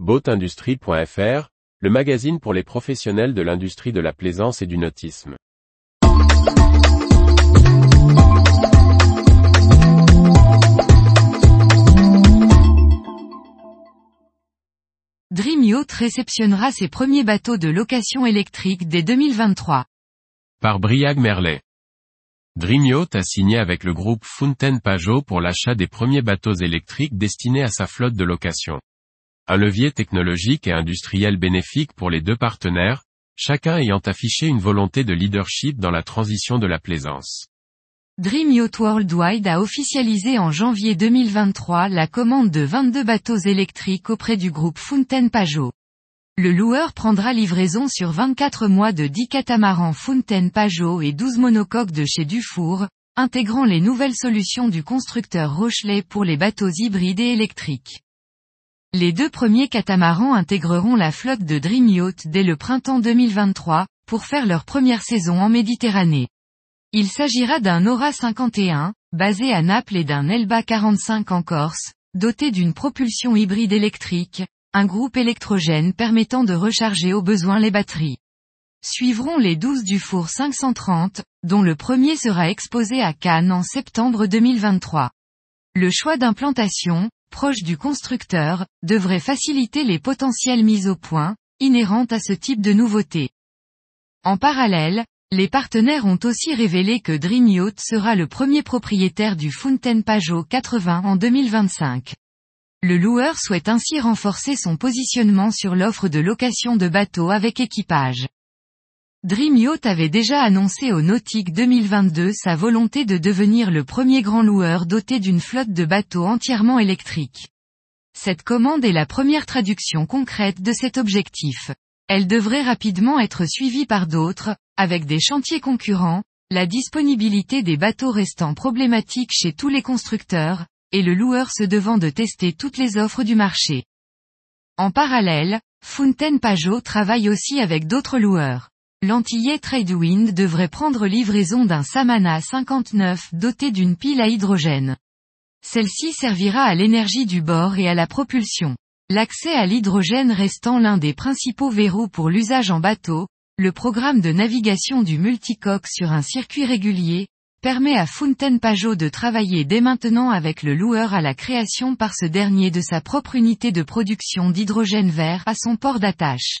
Boatindustrie.fr, le magazine pour les professionnels de l'industrie de la plaisance et du nautisme. Dream Yacht réceptionnera ses premiers bateaux de location électrique dès 2023. Par Briag Merlet. Dream Yacht a signé avec le groupe Fountain Pajot pour l'achat des premiers bateaux électriques destinés à sa flotte de location. Un levier technologique et industriel bénéfique pour les deux partenaires, chacun ayant affiché une volonté de leadership dans la transition de la plaisance. Dream Yacht Worldwide a officialisé en janvier 2023 la commande de 22 bateaux électriques auprès du groupe Fountain Pajot. Le loueur prendra livraison sur 24 mois de 10 catamarans Fountain Pajot et 12 monocoques de chez Dufour, intégrant les nouvelles solutions du constructeur Rochelet pour les bateaux hybrides et électriques. Les deux premiers catamarans intégreront la flotte de Dream Yacht dès le printemps 2023, pour faire leur première saison en Méditerranée. Il s'agira d'un Aura 51, basé à Naples et d'un Elba 45 en Corse, doté d'une propulsion hybride électrique, un groupe électrogène permettant de recharger au besoin les batteries. Suivront les 12 du four 530, dont le premier sera exposé à Cannes en septembre 2023. Le choix d'implantation, proche du constructeur, devrait faciliter les potentielles mises au point, inhérentes à ce type de nouveauté. En parallèle, les partenaires ont aussi révélé que Dream Yacht sera le premier propriétaire du Fountain Pajot 80 en 2025. Le loueur souhaite ainsi renforcer son positionnement sur l'offre de location de bateaux avec équipage. Dream Yacht avait déjà annoncé au Nautique 2022 sa volonté de devenir le premier grand loueur doté d'une flotte de bateaux entièrement électriques. Cette commande est la première traduction concrète de cet objectif. Elle devrait rapidement être suivie par d'autres, avec des chantiers concurrents, la disponibilité des bateaux restant problématique chez tous les constructeurs, et le loueur se devant de tester toutes les offres du marché. En parallèle, Fountain Pajot travaille aussi avec d'autres loueurs. L'Antillais Tradewind devrait prendre livraison d'un Samana 59 doté d'une pile à hydrogène. Celle-ci servira à l'énergie du bord et à la propulsion. L'accès à l'hydrogène restant l'un des principaux verrous pour l'usage en bateau, le programme de navigation du multicoque sur un circuit régulier, permet à Fountain Pajot de travailler dès maintenant avec le loueur à la création par ce dernier de sa propre unité de production d'hydrogène vert à son port d'attache.